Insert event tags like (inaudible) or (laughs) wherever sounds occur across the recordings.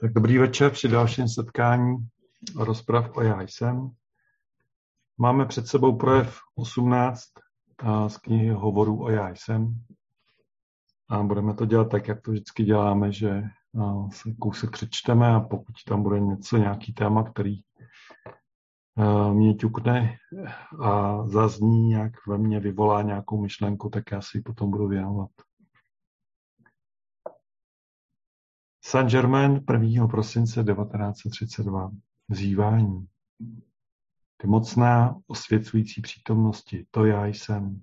Tak dobrý večer při dalším setkání rozprav o Já jsem. Máme před sebou projev 18 z knihy Hovorů o Já jsem. A budeme to dělat tak, jak to vždycky děláme, že se kousek přečteme a pokud tam bude něco, nějaký téma, který mě ťukne a zazní nějak ve mně, vyvolá nějakou myšlenku, tak já si ji potom budu věnovat. Saint-Germain 1. prosince 1932. Vzývání. Ty mocná osvěcující přítomnosti, to já jsem.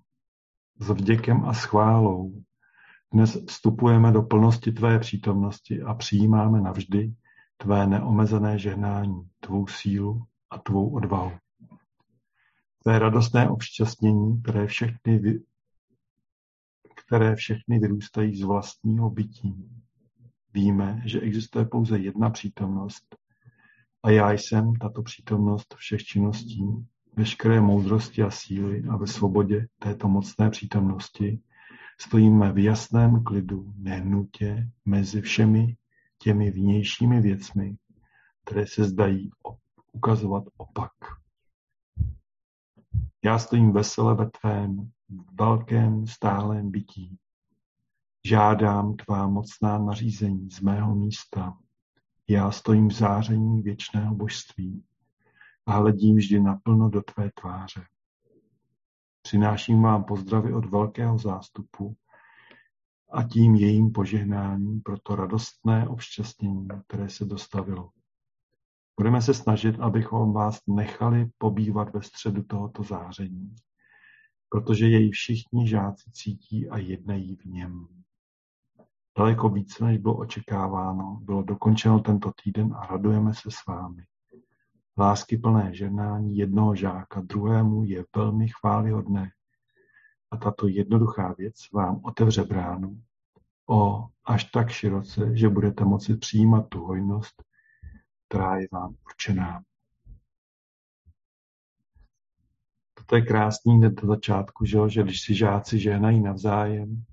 S vděkem a schválou. Dnes vstupujeme do plnosti tvé přítomnosti a přijímáme navždy tvé neomezené žehnání, tvou sílu a tvou odvahu. Tvé radostné obšťastnění, které všechny, vy, které všechny vyrůstají z vlastního bytí, Víme, že existuje pouze jedna přítomnost a já jsem tato přítomnost všech činností, veškeré moudrosti a síly a ve svobodě této mocné přítomnosti stojíme v jasném klidu, nehnutě mezi všemi těmi vnějšími věcmi, které se zdají ukazovat opak. Já stojím vesele ve tvém velkém stálém bytí, Žádám tvá mocná nařízení z mého místa. Já stojím v záření věčného božství a hledím vždy naplno do tvé tváře. Přináším vám pozdravy od velkého zástupu a tím jejím požehnáním pro to radostné obšťastnění, které se dostavilo. Budeme se snažit, abychom vás nechali pobývat ve středu tohoto záření, protože jej všichni žáci cítí a jednají v něm. Daleko více, než bylo očekáváno, bylo dokončeno tento týden a radujeme se s vámi. Láskyplné ženání jednoho žáka druhému je velmi chválihodné a tato jednoduchá věc vám otevře bránu o až tak široce, že budete moci přijímat tu hojnost, která je vám určená. To je krásný hned do začátku, že, že když si žáci žehnají navzájem,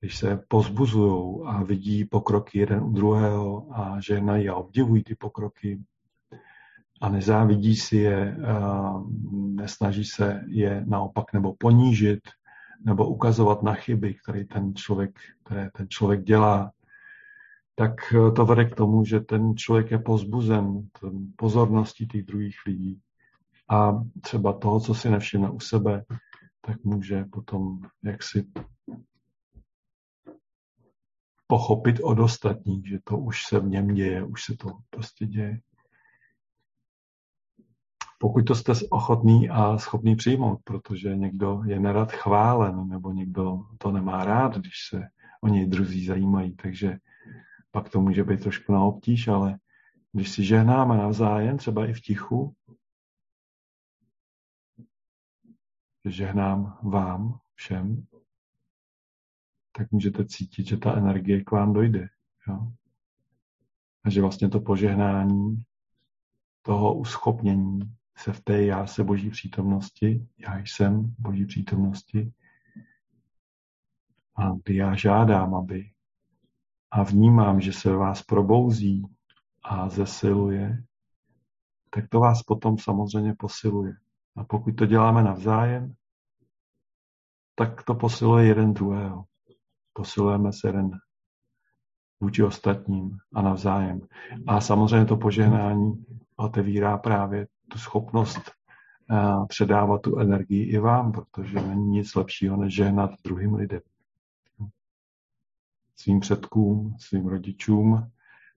když se pozbuzují a vidí pokroky jeden u druhého a žehnají a obdivují ty pokroky a nezávidí si je, nesnaží se je naopak nebo ponížit, nebo ukazovat na chyby, které ten člověk, které ten člověk dělá, tak to vede k tomu, že ten člověk je pozbuzen pozorností těch druhých lidí. A třeba toho, co si nevšimne u sebe, tak může potom jaksi pochopit od ostatních, že to už se v něm děje, už se to prostě děje. Pokud to jste ochotný a schopný přijmout, protože někdo je nerad chválen, nebo někdo to nemá rád, když se o něj druzí zajímají, takže pak to může být trošku na obtíž, ale když si žehnáme navzájem, třeba i v tichu, žehnám vám všem, tak můžete cítit, že ta energie k vám dojde. Jo? A že vlastně to požehnání toho uschopnění se v té já se boží přítomnosti, já jsem boží přítomnosti, a kdy já žádám, aby a vnímám, že se vás probouzí a zesiluje, tak to vás potom samozřejmě posiluje. A pokud to děláme navzájem, tak to posiluje jeden druhého posilujeme se jeden vůči ostatním a navzájem. A samozřejmě to požehnání otevírá právě tu schopnost eh, předávat tu energii i vám, protože není nic lepšího, než žehnat druhým lidem. Svým předkům, svým rodičům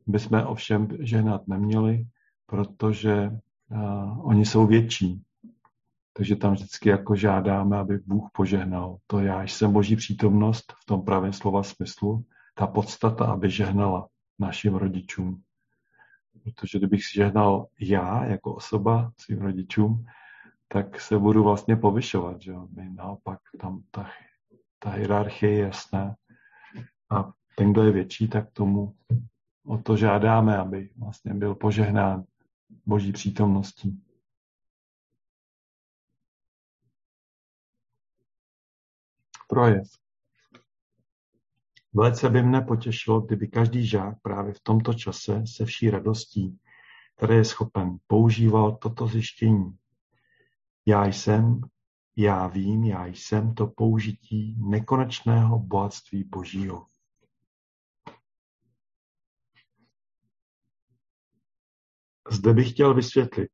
bychom ovšem žehnat neměli, protože uh, oni jsou větší. Takže tam vždycky jako žádáme, aby Bůh požehnal. To já jsem boží přítomnost v tom pravém slova smyslu, ta podstata, aby žehnala našim rodičům. Protože kdybych si žehnal já jako osoba svým rodičům, tak se budu vlastně povyšovat. Že? My naopak tam ta, ta hierarchie je jasná. A ten, kdo je větší, tak tomu o to žádáme, aby vlastně byl požehnán boží přítomností. Projev. Velice by mne potěšilo, kdyby každý žák právě v tomto čase se vší radostí, které je schopen, používal toto zjištění. Já jsem, já vím, já jsem to použití nekonečného bohatství Božího. Zde bych chtěl vysvětlit,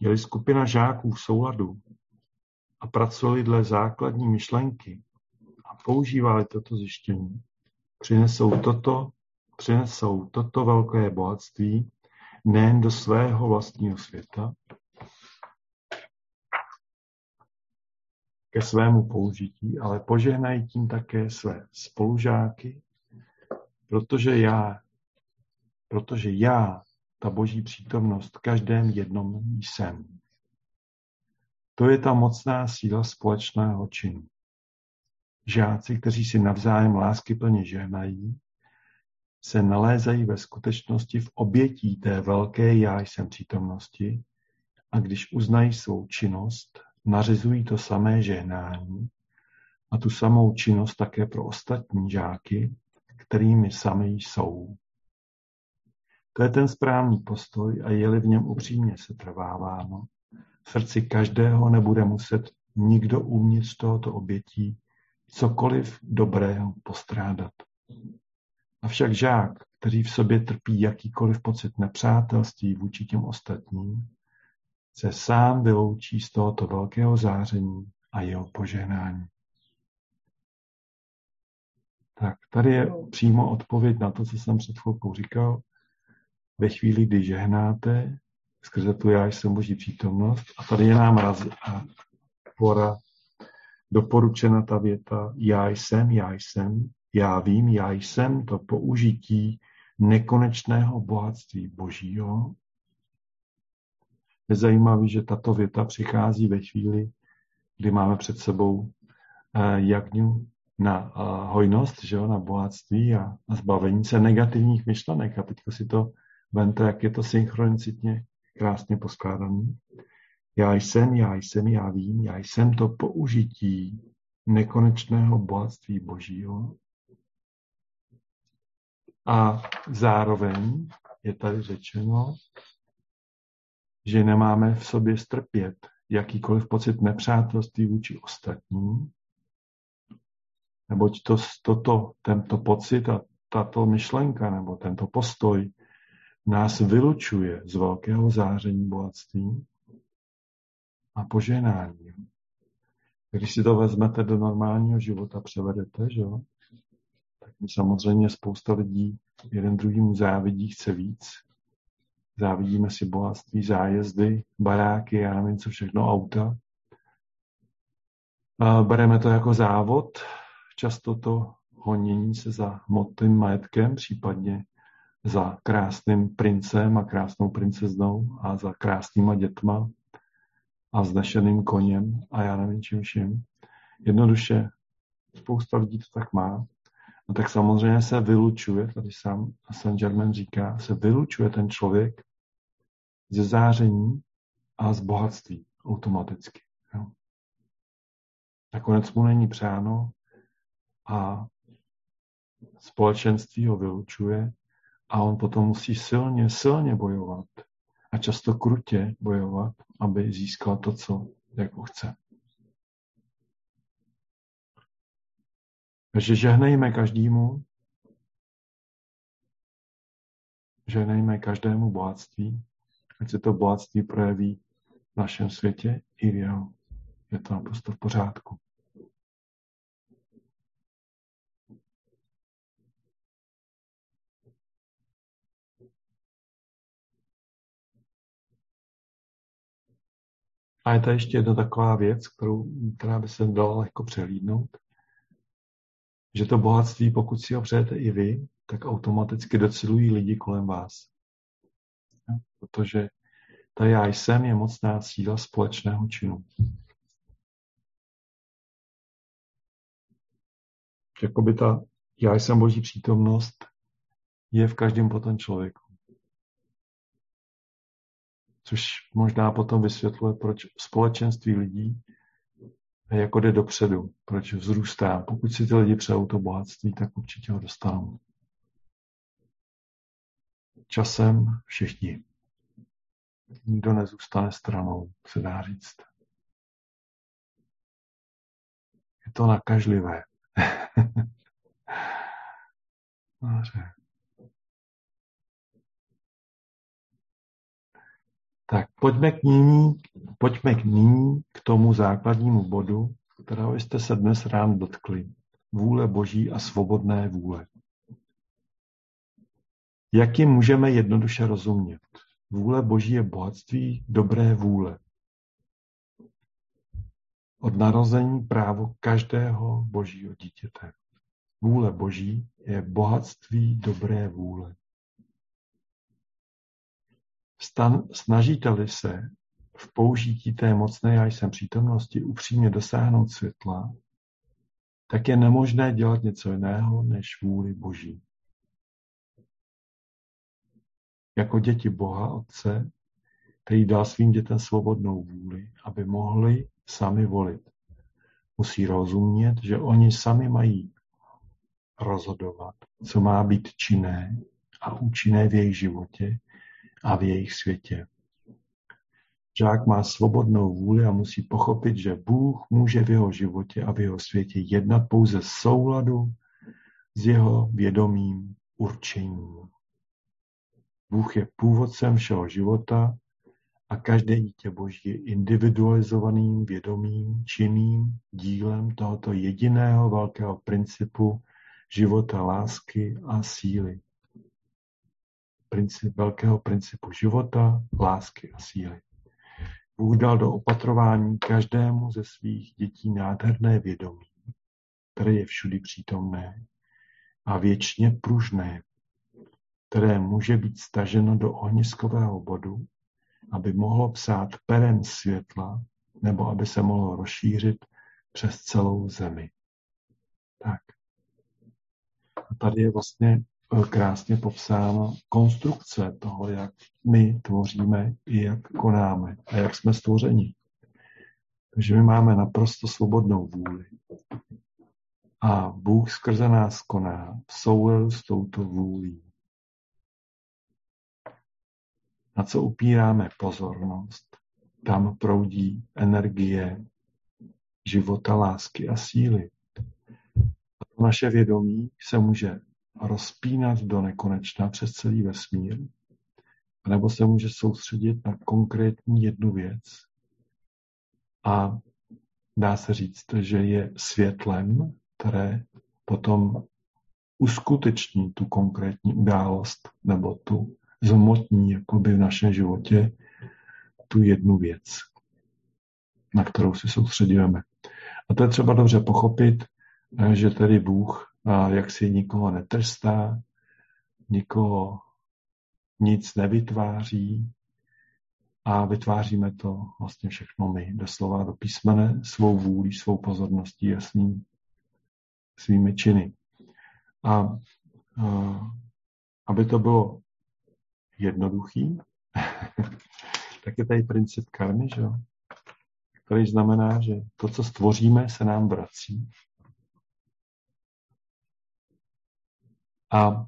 je-li skupina žáků v souladu a pracovali dle základní myšlenky používali toto zjištění, přinesou toto, přinesou toto velké bohatství nejen do svého vlastního světa, ke svému použití, ale požehnají tím také své spolužáky, protože já, protože já, ta boží přítomnost, každém jednom jsem. To je ta mocná síla společného činu. Žáci, kteří si navzájem lásky plně žehnají, se nalézají ve skutečnosti v obětí té velké já jsem přítomnosti a když uznají svou činnost, nařizují to samé žehnání a tu samou činnost také pro ostatní žáky, kterými sami jsou. To je ten správný postoj a je-li v něm upřímně se trváváno, v srdci každého nebude muset nikdo uvnitř tohoto obětí cokoliv dobrého postrádat. Avšak žák, který v sobě trpí jakýkoliv pocit nepřátelství vůči těm ostatním, se sám vyloučí z tohoto velkého záření a jeho požehnání. Tak tady je přímo odpověď na to, co jsem před chvilkou říkal. Ve chvíli, kdy žehnáte, skrze tu já jsem Boží přítomnost, a tady je nám raz a pora doporučena ta věta já jsem, já jsem, já vím, já jsem to použití nekonečného bohatství Božího. Je zajímavé, že tato věta přichází ve chvíli, kdy máme před sebou eh, jagňu na eh, hojnost, že jo, na bohatství a na zbavení se negativních myšlenek. A teď si to vente, jak je to synchronicitně krásně poskládaný. Já jsem, já jsem, já vím, já jsem to použití nekonečného bohatství Božího. A zároveň je tady řečeno, že nemáme v sobě strpět jakýkoliv pocit nepřátelství vůči ostatním, neboť to, toto, tento pocit a tato myšlenka nebo tento postoj nás vylučuje z velkého záření bohatství a poženání. Když si to vezmete do normálního života, převedete, že jo? tak samozřejmě spousta lidí jeden druhým závidí, chce víc. Závidíme si bohatství, zájezdy, baráky, já nevím co všechno, auta. A bereme to jako závod, často to honění se za hmotným majetkem, případně za krásným princem a krásnou princeznou a za krásnýma dětma a znešeným koněm a já nevím čím vším. Jednoduše spousta lidí to tak má. No tak samozřejmě se vylučuje, tady sám Saint Germain říká, se vylučuje ten člověk ze záření a z bohatství automaticky. Jo. Nakonec mu není přáno a společenství ho vylučuje a on potom musí silně, silně bojovat a často krutě bojovat, aby získal to, co jako chce. Takže žehnejme každému, žehnejme každému bohatství, ať se to bohatství projeví v našem světě i v jeho. Je to naprosto v pořádku. A je to ještě jedna taková věc, kterou, která by se dala lehko přehlídnout, že to bohatství, pokud si ho přejete i vy, tak automaticky docelují lidi kolem vás. Protože ta já jsem je mocná síla společného činu. Jakoby ta já jsem boží přítomnost je v každém potom člověku. Což možná potom vysvětluje, proč společenství lidí jako jde dopředu, proč vzrůstá. Pokud si ty lidi přejou to bohatství, tak určitě ho dostanou. Časem všichni. Nikdo nezůstane stranou, se dá říct. Je to nakažlivé. (laughs) Dobře. Tak pojďme k nyní, pojďme k nyní k tomu základnímu bodu, kterého jste se dnes ráno dotkli. Vůle Boží a svobodné vůle. Jak jim můžeme jednoduše rozumět? Vůle Boží je bohatství dobré vůle. Od narození právo každého božího dítěte. Vůle Boží je bohatství dobré vůle. Snažíte-li se v použití té mocné já jsem přítomnosti upřímně dosáhnout světla, tak je nemožné dělat něco jiného než vůli Boží. Jako děti Boha Otce, který dal svým dětem svobodnou vůli, aby mohli sami volit. Musí rozumět, že oni sami mají rozhodovat, co má být činné a účinné v jejich životě a v jejich světě. Žák má svobodnou vůli a musí pochopit, že Bůh může v jeho životě a v jeho světě jednat pouze souladu s jeho vědomým určením. Bůh je původcem všeho života a každé dítě Boží je individualizovaným, vědomým, činným dílem tohoto jediného velkého principu života, lásky a síly princip, velkého principu života, lásky a síly. Bůh dal do opatrování každému ze svých dětí nádherné vědomí, které je všudy přítomné a věčně pružné, které může být staženo do ohniskového bodu, aby mohlo psát perem světla nebo aby se mohlo rozšířit přes celou zemi. Tak. A tady je vlastně krásně popsána konstrukce toho, jak my tvoříme i jak konáme a jak jsme stvořeni. Takže my máme naprosto svobodnou vůli. A Bůh skrze nás koná v souladu s touto vůlí. Na co upíráme pozornost, tam proudí energie života, lásky a síly. A to naše vědomí se může rozpínat do nekonečna přes celý vesmír, nebo se může soustředit na konkrétní jednu věc a dá se říct, že je světlem, které potom uskuteční tu konkrétní událost nebo tu zmotní jakoby v našem životě tu jednu věc, na kterou si soustředujeme. A to je třeba dobře pochopit, že tedy Bůh jak si nikoho netrstá, nikoho nic nevytváří a vytváříme to vlastně všechno my, doslova do písmene, svou vůlí, svou pozorností, jasným svými činy. A, a aby to bylo jednoduchý, (laughs) tak je tady princip karmy, že? který znamená, že to, co stvoříme, se nám vrací. A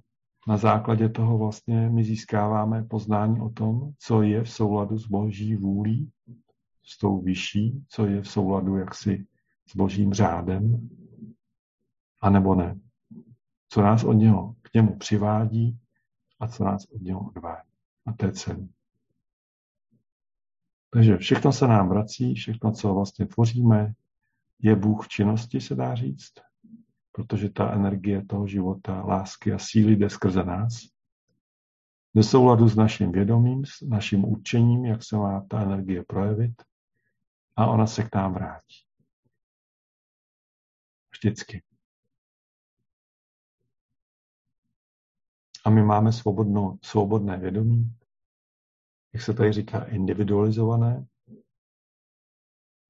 na základě toho vlastně my získáváme poznání o tom, co je v souladu s boží vůlí, s tou vyšší, co je v souladu jaksi s božím řádem, anebo ne. Co nás od něho k němu přivádí a co nás od něho odvádí. A to je celý. Takže všechno se nám vrací, všechno, co vlastně tvoříme, je Bůh v činnosti, se dá říct protože ta energie toho života, lásky a síly jde skrze nás. Do souladu s naším vědomím, s naším učením, jak se má ta energie projevit a ona se k nám vrátí. Vždycky. A my máme svobodno, svobodné vědomí, jak se tady říká, individualizované,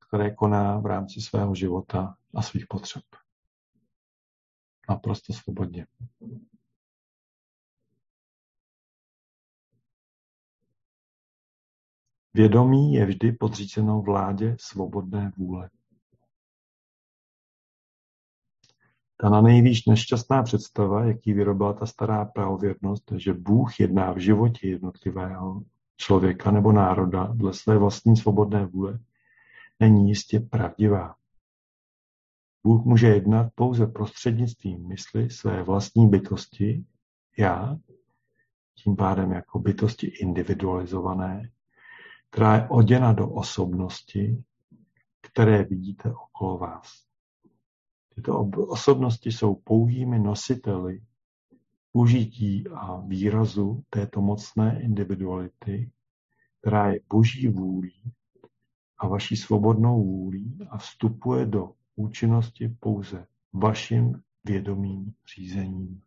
které koná v rámci svého života a svých potřeb naprosto svobodně. Vědomí je vždy podřízeno vládě svobodné vůle. Ta na nejvíc nešťastná představa, jaký vyrobila ta stará pravověrnost, že Bůh jedná v životě jednotlivého člověka nebo národa dle své vlastní svobodné vůle, není jistě pravdivá. Bůh může jednat pouze prostřednictvím mysli své vlastní bytosti, já, tím pádem jako bytosti individualizované, která je oděna do osobnosti, které vidíte okolo vás. Tyto osobnosti jsou pouhými nositeli užití a výrazu této mocné individuality, která je boží vůlí a vaší svobodnou vůlí a vstupuje do účinnosti pouze vaším vědomým řízením.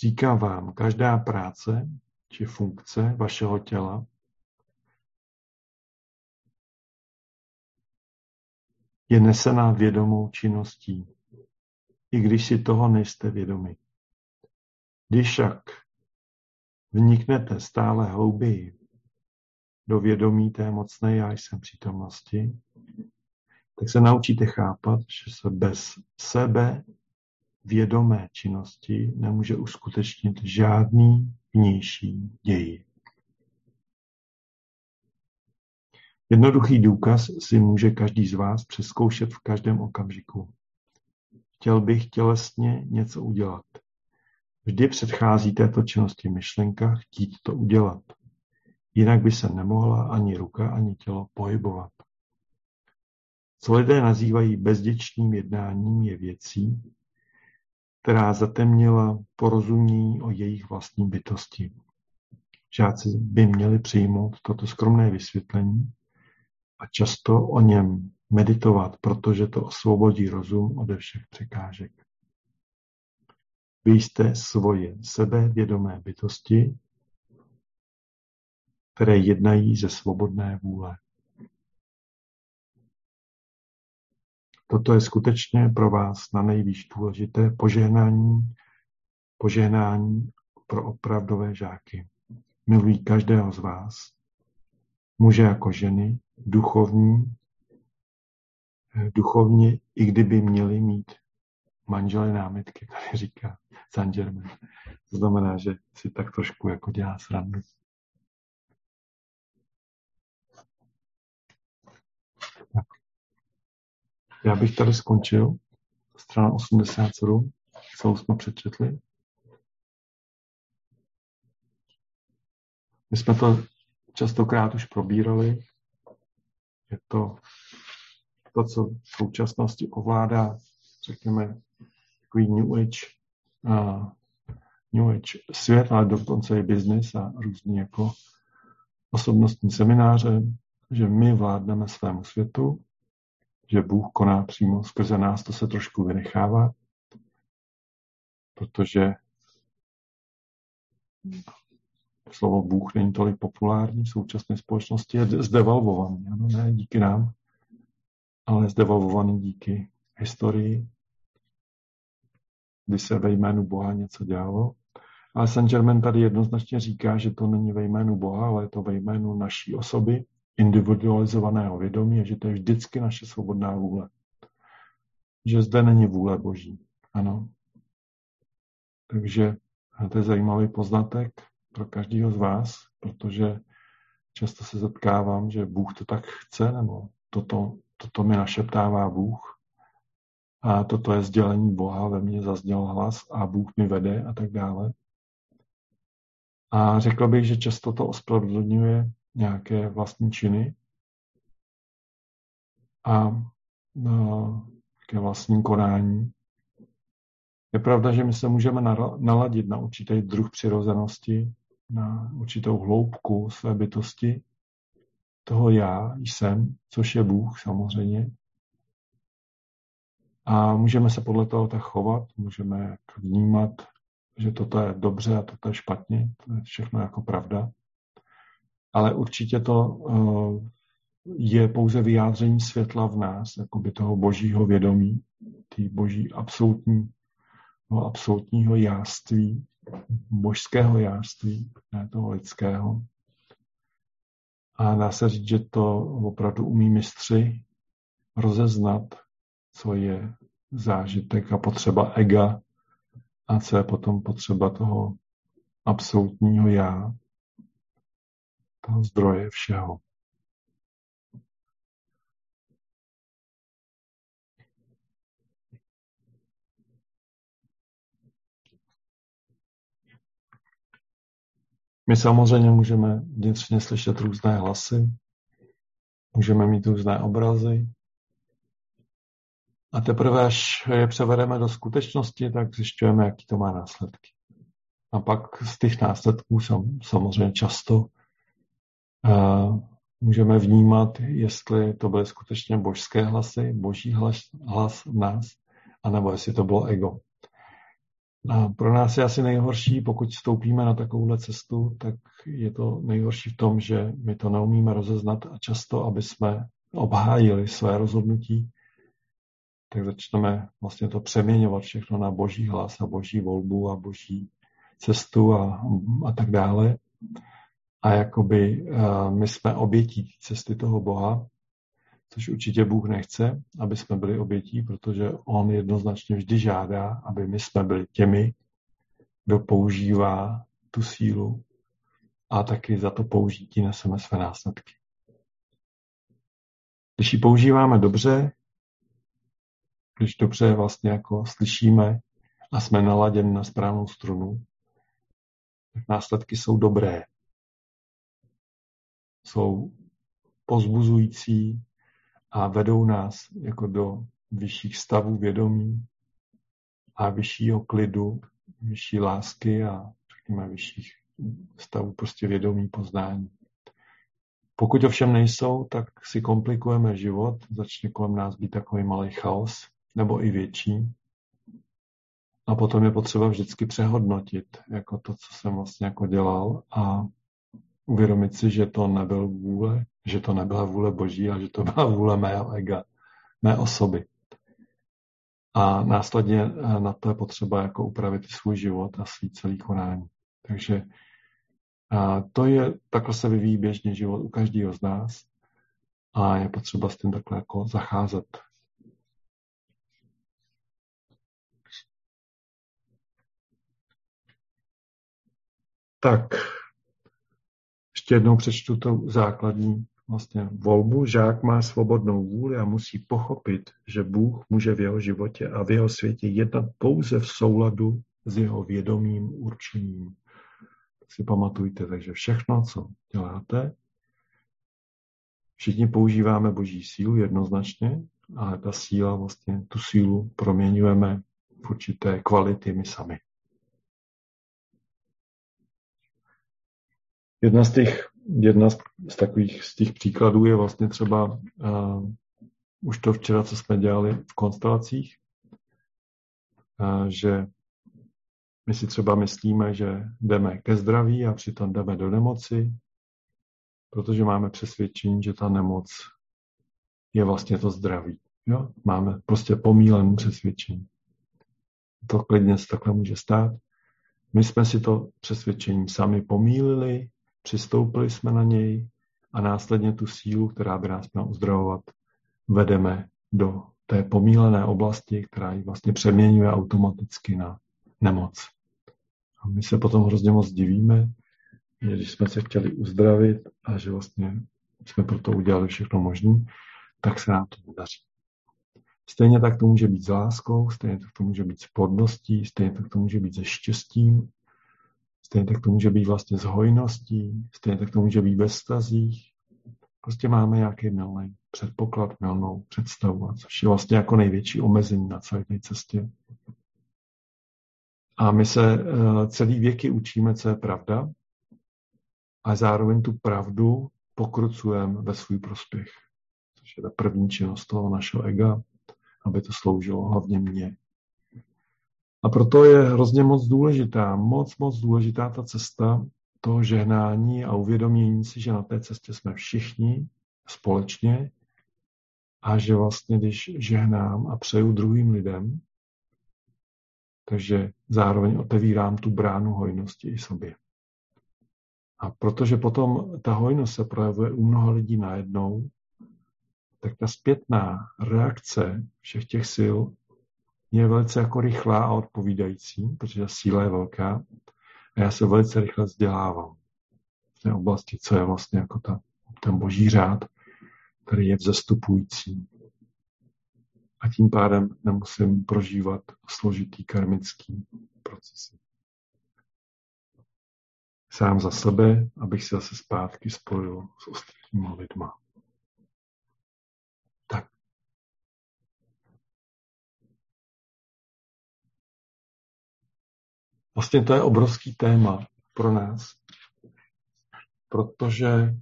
Říkám vám, každá práce či funkce vašeho těla je nesena vědomou činností, i když si toho nejste vědomi. Když však vniknete stále hlouběji do vědomí té mocné já jsem přítomnosti, tak se naučíte chápat, že se bez sebe vědomé činnosti nemůže uskutečnit žádný vnější děj. Jednoduchý důkaz si může každý z vás přeskoušet v každém okamžiku. Chtěl bych tělesně něco udělat. Vždy předchází této činnosti myšlenka chtít to udělat. Jinak by se nemohla ani ruka, ani tělo pohybovat. Co lidé nazývají bezděčným jednáním je věcí, která zatemnila porozumění o jejich vlastní bytosti. Žáci by měli přijmout toto skromné vysvětlení a často o něm meditovat, protože to osvobodí rozum ode všech překážek. Vy jste svoje sebevědomé bytosti, které jednají ze svobodné vůle. Toto je skutečně pro vás na nejvíc důležité požehnání, požehnání pro opravdové žáky. Milují každého z vás, muže jako ženy, duchovní, eh, duchovně, i kdyby měli mít manželé námitky, (laughs) tady říká San. To znamená, že si tak trošku jako dělá srandu. Tak. Já bych tady skončil. Strana 87, celou jsme přečetli. My jsme to častokrát už probírali. Je to to, co v současnosti ovládá, řekněme, takový New Age, uh, New Age svět, ale dokonce i biznis a různý jako osobnostní semináře, že my vládneme svému světu, že Bůh koná přímo skrze nás, to se trošku vynechává, protože slovo Bůh není tolik populární v současné společnosti, je zdevalvovaný, ano, ne díky nám, ale zdevalvovaný díky historii, kdy se ve jménu Boha něco dělalo. Ale Saint Germain tady jednoznačně říká, že to není ve jménu Boha, ale je to ve jménu naší osoby, individualizovaného vědomí a že to je vždycky naše svobodná vůle. Že zde není vůle Boží. Ano. Takže to je zajímavý poznatek pro každého z vás, protože často se zatkávám, že Bůh to tak chce, nebo toto, toto mi našeptává Bůh. A toto je sdělení Boha, ve mně zazněl hlas a Bůh mi vede a tak dále. A řekl bych, že často to ospravedlňuje nějaké vlastní činy a no, ke vlastním konání. Je pravda, že my se můžeme naladit na určitý druh přirozenosti, na určitou hloubku své bytosti, toho já jsem, což je Bůh samozřejmě. A můžeme se podle toho tak chovat, můžeme vnímat, že toto je dobře a toto je špatně, to je všechno jako pravda ale určitě to uh, je pouze vyjádření světla v nás, jakoby toho božího vědomí, té boží absolutní, no, absolutního jáství, božského jáství, ne toho lidského. A dá se říct, že to opravdu umí mistři rozeznat, co je zážitek a potřeba ega a co je potom potřeba toho absolutního já, toho zdroje všeho. My samozřejmě můžeme vnitřně slyšet různé hlasy, můžeme mít různé obrazy, a teprve, až je převedeme do skutečnosti, tak zjišťujeme, jaký to má následky. A pak z těch následků sam, samozřejmě často uh, můžeme vnímat, jestli to byly skutečně božské hlasy, boží hlas, hlas v nás, anebo jestli to bylo ego. A pro nás je asi nejhorší, pokud stoupíme na takovouhle cestu, tak je to nejhorší v tom, že my to neumíme rozeznat a často, aby jsme obhájili své rozhodnutí, tak začneme vlastně to přeměňovat všechno na boží hlas a boží volbu a boží cestu a, a tak dále. A jakoby uh, my jsme obětí cesty toho Boha, což určitě Bůh nechce, aby jsme byli obětí, protože On jednoznačně vždy žádá, aby my jsme byli těmi, kdo používá tu sílu a taky za to použití neseme své následky. Když ji používáme dobře, když dobře vlastně jako slyšíme a jsme naladěni na správnou strunu, tak následky jsou dobré. Jsou pozbuzující a vedou nás jako do vyšších stavů vědomí a vyššího klidu, vyšší lásky a řekněme vyšších stavů prostě vědomí poznání. Pokud ovšem nejsou, tak si komplikujeme život, začne kolem nás být takový malý chaos, nebo i větší. A potom je potřeba vždycky přehodnotit jako to, co jsem vlastně jako dělal a uvědomit si, že to nebyl vůle, že to nebyla vůle boží a že to (laughs) byla vůle mého ega, mé osoby. A následně eh, na to je potřeba jako upravit svůj život a svý celý konání. Takže a to je, takhle se vyvíjí běžně život u každého z nás a je potřeba s tím takhle jako zacházet Tak, ještě jednou přečtu tu základní vlastně volbu. Žák má svobodnou vůli a musí pochopit, že Bůh může v jeho životě a v jeho světě jednat pouze v souladu s jeho vědomým určením. Tak si pamatujte, takže všechno, co děláte, všichni používáme boží sílu jednoznačně, ale ta síla vlastně, tu sílu proměňujeme v určité kvality my sami. Jedna z těch, jedna z takových z těch příkladů je vlastně třeba uh, už to včera, co jsme dělali v konstelacích, uh, že my si třeba myslíme, že jdeme ke zdraví a přitom jdeme do nemoci, protože máme přesvědčení, že ta nemoc je vlastně to zdraví. Jo? Máme prostě pomílené přesvědčení. To klidně se takhle může stát. My jsme si to přesvědčení sami pomílili přistoupili jsme na něj a následně tu sílu, která by nás měla uzdravovat, vedeme do té pomílené oblasti, která ji vlastně přeměňuje automaticky na nemoc. A my se potom hrozně moc divíme, že když jsme se chtěli uzdravit a že vlastně jsme pro to udělali všechno možné, tak se nám to nedaří. Stejně tak to může být s láskou, stejně tak to může být s plodností, stejně tak to může být se štěstím, Stejně tak to může být vlastně s hojností, stejně tak to může být ve stazích. Prostě máme nějaký milný předpoklad, milnou představu, což je vlastně jako největší omezení na celé té cestě. A my se uh, celý věky učíme, co je pravda, a zároveň tu pravdu pokrucujeme ve svůj prospěch. Což je ta první činnost toho našeho ega, aby to sloužilo hlavně mně. A proto je hrozně moc důležitá, moc, moc důležitá ta cesta toho žehnání a uvědomění si, že na té cestě jsme všichni společně a že vlastně, když žehnám a přeju druhým lidem, takže zároveň otevírám tu bránu hojnosti i sobě. A protože potom ta hojnost se projevuje u mnoha lidí najednou, tak ta zpětná reakce všech těch sil je velice jako rychlá a odpovídající, protože síla je velká a já se velice rychle vzdělávám v té oblasti, co je vlastně jako ta, ten boží řád, který je vzestupující. A tím pádem nemusím prožívat složitý karmický procesy. Sám za sebe, abych se zase zpátky spojil s ostatními lidma. Vlastně to je obrovský téma pro nás, protože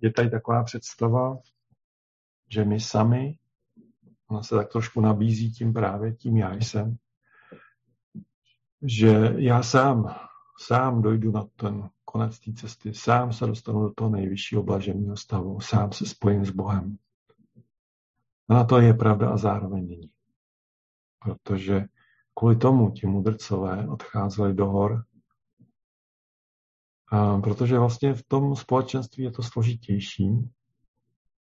je tady taková představa, že my sami, ona se tak trošku nabízí tím právě tím já jsem, že já sám, sám dojdu na ten konec té cesty, sám se dostanu do toho nejvyššího blaženého stavu, sám se spojím s Bohem. A na to je pravda a zároveň není. Protože kvůli tomu ti mudrcové odcházeli do hor a protože vlastně v tom společenství je to složitější,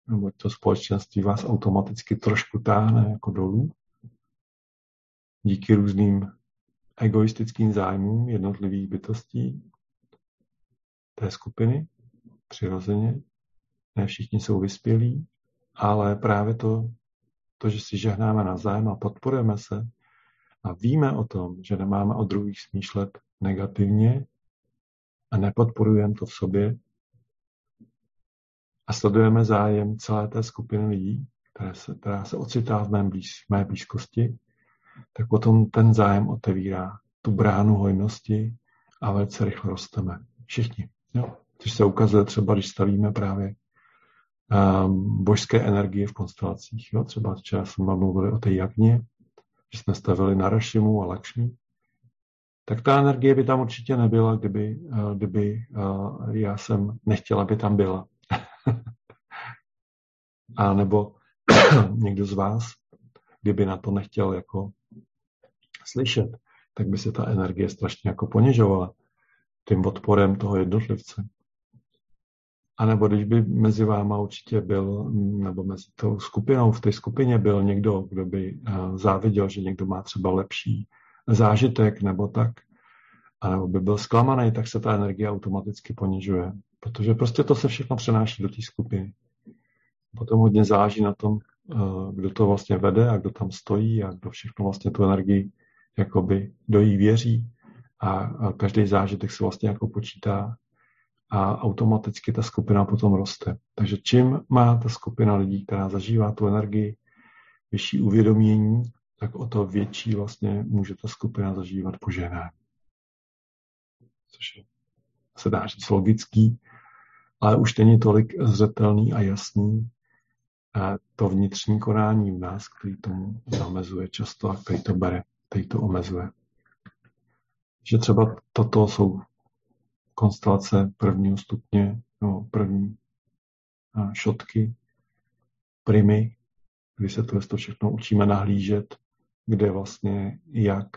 nebo to společenství vás automaticky trošku táhne jako dolů, díky různým egoistickým zájmům jednotlivých bytostí té skupiny, přirozeně. Ne všichni jsou vyspělí, ale právě to, to že si žehnáme na zájem a podporujeme se a víme o tom, že nemáme o druhých smýšlet negativně, a nepodporujeme to v sobě a sledujeme zájem celé té skupiny lidí, které se, která se ocitá v, mém blíž, v mé blízkosti, tak potom ten zájem otevírá tu bránu hojnosti a velice rychle rosteme. Všichni. Jo. Což se ukazuje třeba, když stavíme právě um, božské energie v konstelacích. Jo. Třeba včera jsme mluvili o té jagně, že jsme stavili na Rašimu a Lakšmi, tak ta energie by tam určitě nebyla, kdyby, eh, kdyby eh, já jsem nechtěla, aby tam byla. (laughs) A nebo (clears throat) někdo z vás, kdyby na to nechtěl jako slyšet, tak by se ta energie strašně jako ponižovala tím odporem toho jednotlivce. A nebo když by mezi váma určitě byl, nebo mezi tou skupinou, v té skupině byl někdo, kdo by eh, záviděl, že někdo má třeba lepší zážitek nebo tak, anebo by byl zklamaný, tak se ta energie automaticky ponižuje. Protože prostě to se všechno přenáší do té skupiny. Potom hodně záleží na tom, eh, kdo to vlastně vede a kdo tam stojí a kdo všechno vlastně tu energii jakoby do jí věří a, každý zážitek se vlastně jako počítá a automaticky ta skupina potom roste. Takže čím má ta skupina lidí, která zažívá tu energii, vyšší uvědomění, tak o to větší vlastně může ta skupina zažívat požehnání. Což je, se dá říct logický, ale už není tolik zřetelný a jasný a to vnitřní konání v nás, který tomu zamezuje často a který to bere, který to omezuje. Že třeba toto jsou konstelace prvního stupně, no, první šotky, primy, kdy se to všechno učíme nahlížet kde vlastně jak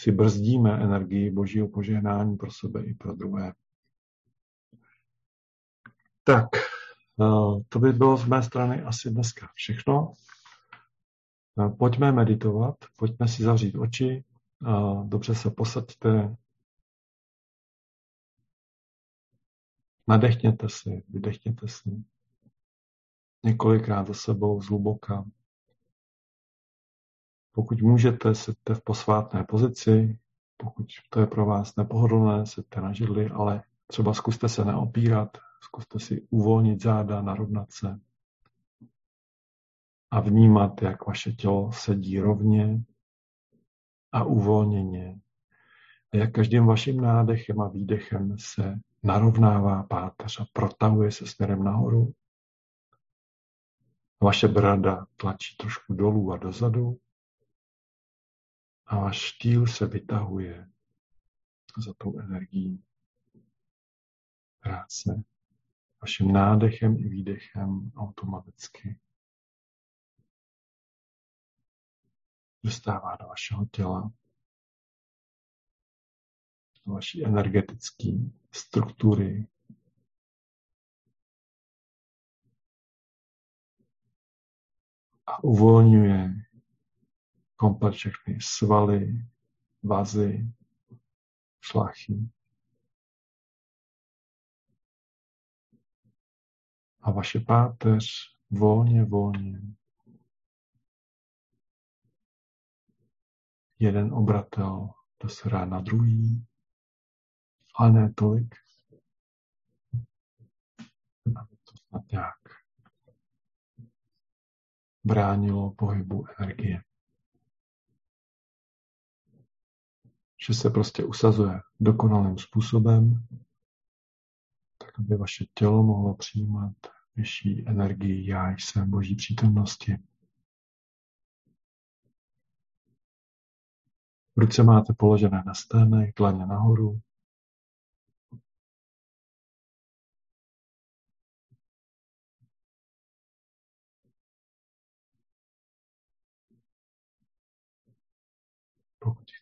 si brzdíme energii božího požehnání pro sebe i pro druhé. Tak, eh, to by bylo z mé strany asi dneska všechno. Eh, pojďme meditovat, pojďme si zavřít oči, dobře se posaďte, nadechněte si, vydechněte si několikrát za sebou zhluboka. Pokud můžete, seďte v posvátné pozici, pokud to je pro vás nepohodlné, seďte na židli, ale třeba zkuste se neopírat, zkuste si uvolnit záda, narovnat se a vnímat, jak vaše tělo sedí rovně a uvolněně. A jak každým vaším nádechem a výdechem se narovnává páteř a protahuje se směrem nahoru. Vaše brada tlačí trošku dolů a dozadu. A váš štýl se vytahuje za tou energií. Práce vaším nádechem i výdechem automaticky dostává do vašeho těla, vaší energetické struktury, a uvolňuje komplet všechny svaly, vazy, šlachy. A vaše páteř volně, volně. Jeden obratel doserá na druhý, ale ne tolik, aby to snad nějak bránilo pohybu energie. Že se prostě usazuje dokonalým způsobem, tak aby vaše tělo mohlo přijímat vyšší energii já jsem boží přítomnosti. Ruce máte položené na sténech, dlaně nahoru.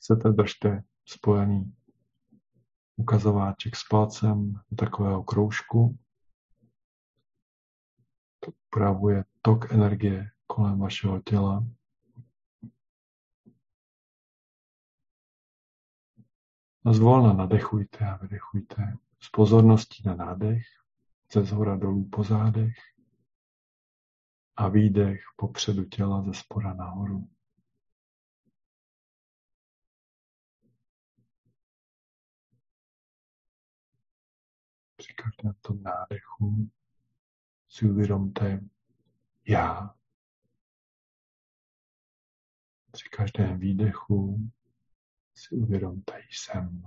Chcete, držte spojený ukazováček s palcem do takového kroužku. To upravuje tok energie kolem vašeho těla. A zvolna nadechujte a vydechujte s pozorností na nádech, ze zhora dolů po zádech a výdech popředu těla ze spora nahoru. Každém tom nádechu si uvědomte já. Při každém výdechu si uvědomte jsem.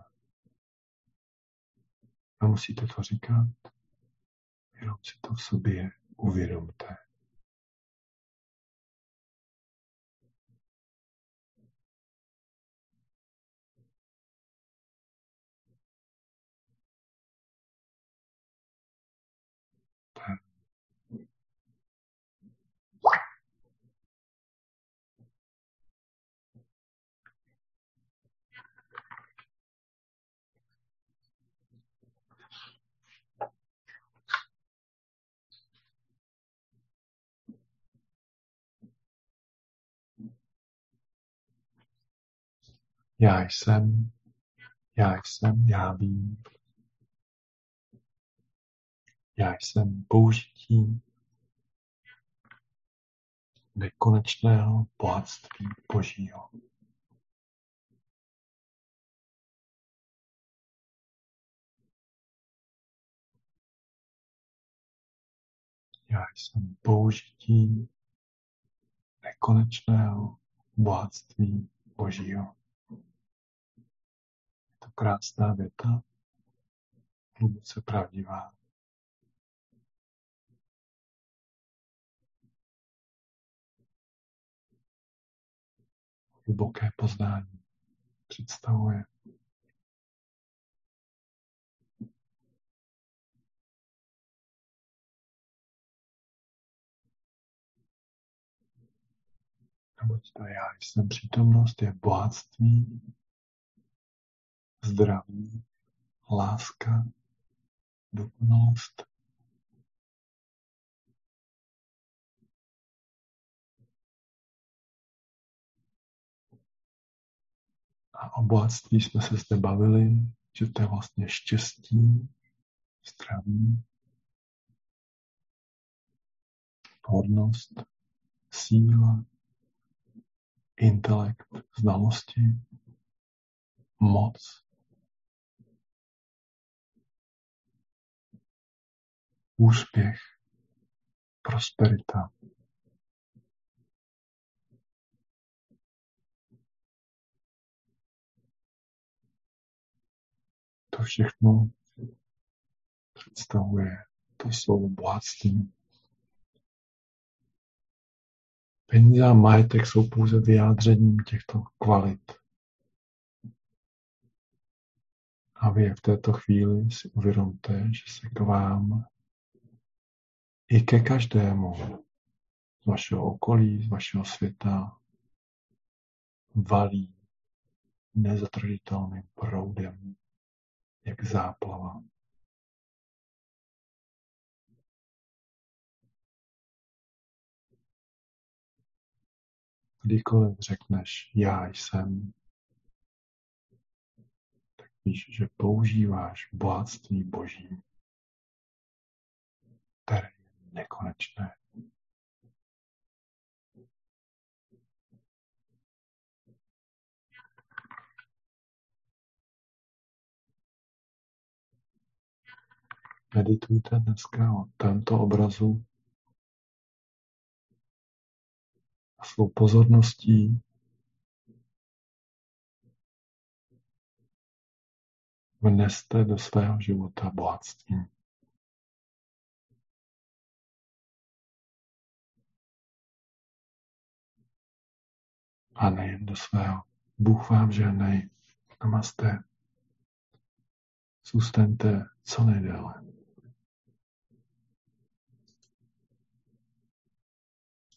A musíte to říkat, jenom si to v sobě uvědomte. Já jsem, já jsem, já vím. Já jsem použití nekonečného bohatství Božího. Já jsem použití nekonečného bohatství Božího krásná věta, hluboce pravdivá. Hluboké poznání představuje. Neboť to já jsem přítomnost je bohatství zdraví, láska, dokonalost. A o bohatství jsme se zde bavili, že to je vlastně štěstí, zdraví, hodnost, síla, intelekt, znalosti, moc, úspěch, prosperita. To všechno představuje to slovo bohatství. Peníze a majetek jsou pouze vyjádřením těchto kvalit. A vy v této chvíli si uvědomte, že se k vám i ke každému z vašeho okolí, z vašeho světa valí nezatržitelným proudem, jak záplava. Kdykoliv řekneš já jsem, tak víš, že používáš bohatství Boží, které nekonečné. Meditujte dneska o tomto obrazu a svou pozorností vneste do svého života bohatství. A nejen do svého. Bůh vám žehnej. Namaste. Zůstaňte co nejdéle.